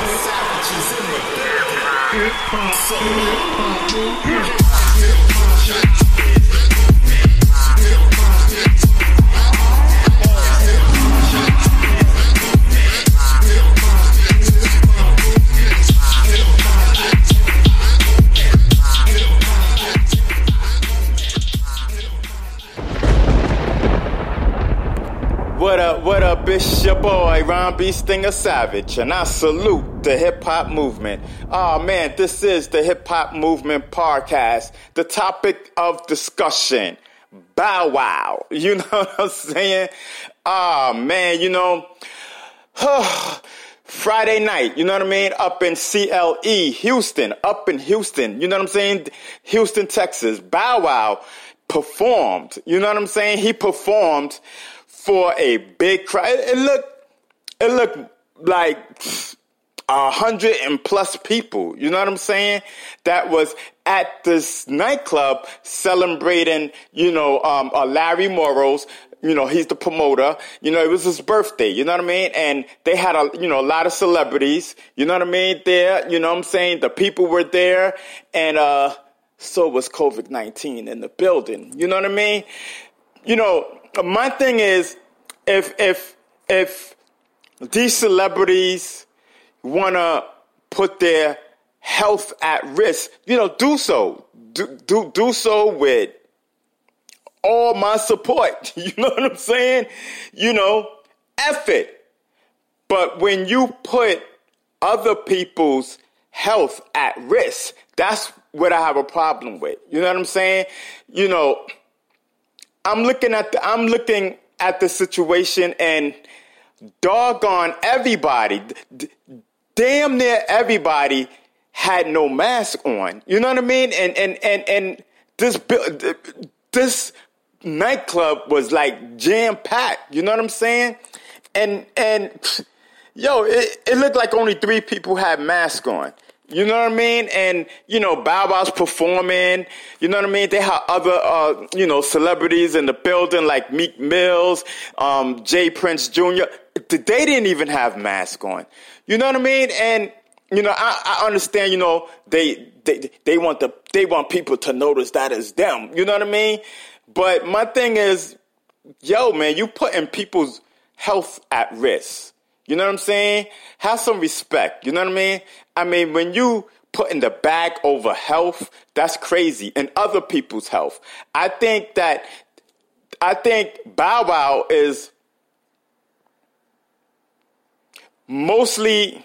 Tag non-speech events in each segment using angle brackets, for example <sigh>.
Savages in the building. It's your boy, Ron B. Stinger Savage, and I salute the hip hop movement. Oh man, this is the hip hop movement podcast. The topic of discussion, Bow Wow. <laughs> You know what I'm saying? Oh man, you know, <sighs> Friday night, you know what I mean? Up in CLE, Houston, up in Houston, you know what I'm saying? Houston, Texas. Bow Wow performed, you know what I'm saying? He performed for a big crowd. It, looked, it looked like a hundred and plus people. You know what I'm saying? That was at this nightclub celebrating, you know, um, uh, Larry Morrow's. You know, he's the promoter. You know, it was his birthday. You know what I mean? And they had a, you know, a lot of celebrities. You know what I mean? There. You know what I'm saying? The people were there, and uh, so was COVID nineteen in the building. You know what I mean? You know, my thing is, if if if these celebrities want to put their health at risk, you know, do so. Do, do do so with all my support. <laughs> You know what I'm saying? You know, it. But when you put other people's health at risk, that's what I have a problem with. You know what I'm saying? You know, I'm looking at the, I'm looking at the situation and doggone everybody, d- damn near everybody had no mask on. You know what I mean? And and and and this this nightclub was like jam packed. You know what I'm saying? And and yo, it, it looked like only three people had masks on. You know what I mean? And, you know, Bow Wow's performing. You know what I mean? They have other, uh, you know, celebrities in the building like Meek Mills, um, J. Prince Jr. They didn't even have masks on. You know what I mean? And, you know, I, I understand, you know, they, they, they want the, they want people to notice that as them. You know what I mean? But my thing is, yo, man, you putting people's health at risk. You know what I'm saying? Have some respect. You know what I mean? I mean, when you put in the bag over health, that's crazy, and other people's health. I think that, I think Bow Wow is mostly,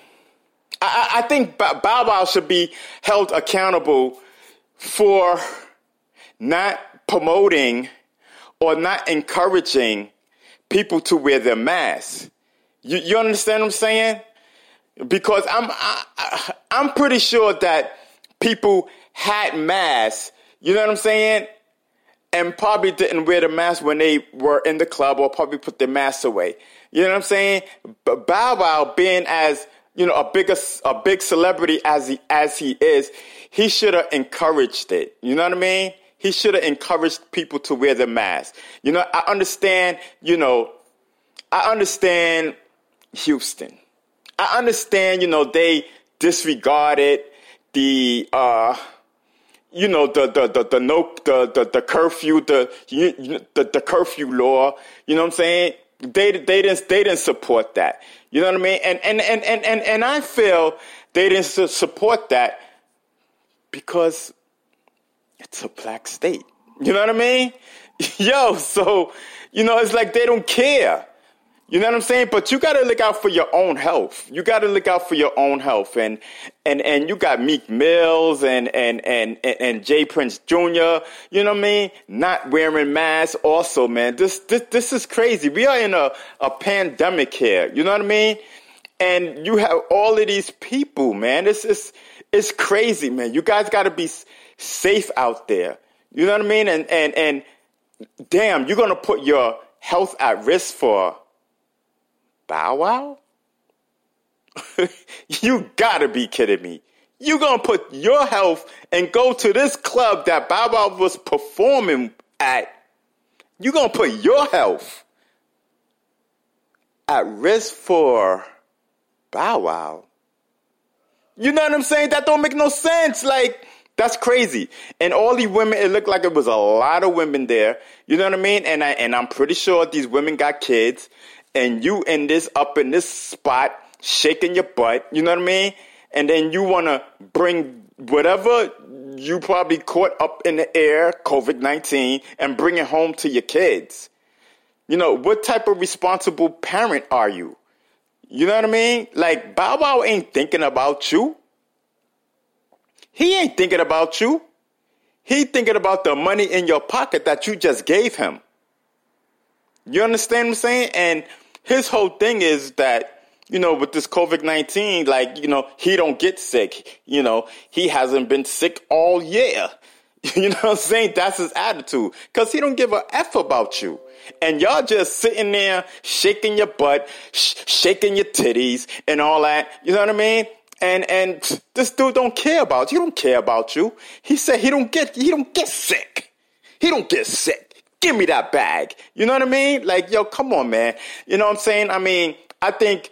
I, I think Bow Wow should be held accountable for not promoting or not encouraging people to wear their masks. You, you understand what I'm saying? Because I'm I, am i am pretty sure that people had masks, you know what I'm saying? And probably didn't wear the mask when they were in the club or probably put their masks away. You know what I'm saying? But Bow Wow being as, you know, a bigger, a big celebrity as he, as he is, he should have encouraged it. You know what I mean? He should have encouraged people to wear the mask. You know, I understand, you know, I understand Houston. I understand, you know, they disregarded the, uh, you know, the, the, the, the, no, the, the, the curfew, the, the, the curfew law, you know what I'm saying? They, they didn't, they didn't support that. You know what I mean? And, and, and, and, and, and I feel they didn't support that because it's a black state. You know what I mean? <laughs> Yo, so, you know, it's like they don't care. You know what I'm saying? But you got to look out for your own health. You got to look out for your own health. And and and you got Meek Mills and and and and, and J. Prince Jr. You know what I mean? Not wearing masks. Also, man, this this this is crazy. We are in a a pandemic here. You know what I mean? And you have all of these people, man. It's it's it's crazy, man. You guys got to be safe out there. You know what I mean? And and and damn, you're gonna put your health at risk for Bow Wow? <laughs> you gotta be kidding me. You gonna put your health and go to this club that Bow Wow was performing at. You gonna put your health at risk for Bow Wow. You know what I'm saying? That don't make no sense. Like, that's crazy. And all these women, it looked like it was a lot of women there. You know what I mean? And I and I'm pretty sure these women got kids and you in this up in this spot shaking your butt, you know what I mean? And then you want to bring whatever you probably caught up in the air, COVID 19, and bring it home to your kids. You know, what type of responsible parent are you? You know what I mean? Like, Bow Wow ain't thinking about you. He ain't thinking about you. He thinking about the money in your pocket that you just gave him. You understand what I'm saying? And his whole thing is that you know with this covid-19 like you know he don't get sick you know. He hasn't been sick all year. <laughs> You know what i'm saying? That's his attitude. Because he don't give a f about you. And y'all just sitting there shaking your butt sh- shaking your titties and all that. You know what i mean? And and this dude don't care about you. He don't care about you. He said he don't get he don't get sick. He don't get sick give me that bag. You know what I mean? Like, yo, come on, man. You know what I'm saying? I mean, I think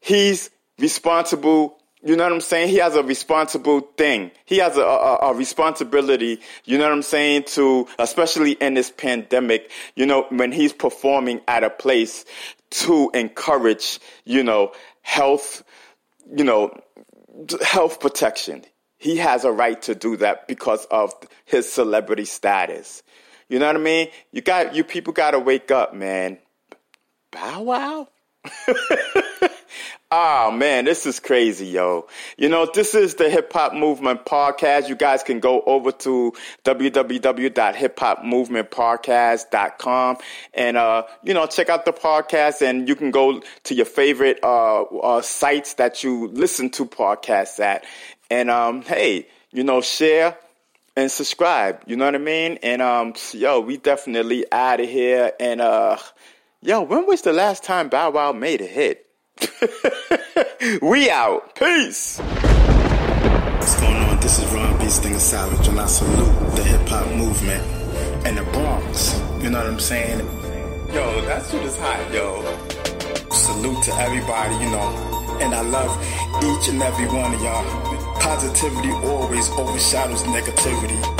he's responsible. You know what I'm saying? He has a responsible thing. He has a, a, a, responsibility, you know what I'm saying, to, especially in this pandemic, you know, when he's performing at a place to encourage, you know, health, you know, health protection. He has a right to do that because of his celebrity status. You know what I mean? You got you people got to wake up, man. Bow Wow. oh <laughs> man, this is crazy, yo. You know, this is the Hip Hop Movement Podcast. You guys can go over to www.hiphopmovementpodcast.com and uh, you know, check out the podcast and you can go to your favorite uh, uh sites that you listen to podcasts at. And um, hey, you know, share and subscribe. You know what I mean? And um, yo, we definitely out of here. And uh, yo, when was the last time Bow Wow made a hit? <laughs> we out. Peace. What's going on? This is Ron B. Stinger Savage, and I salute the hip hop movement and the Bronx. You know what I'm saying? Yo, that shit is hot, yo. Salute to everybody, you know, and I love each and every one of y'all. Positivity always overshadows negativity.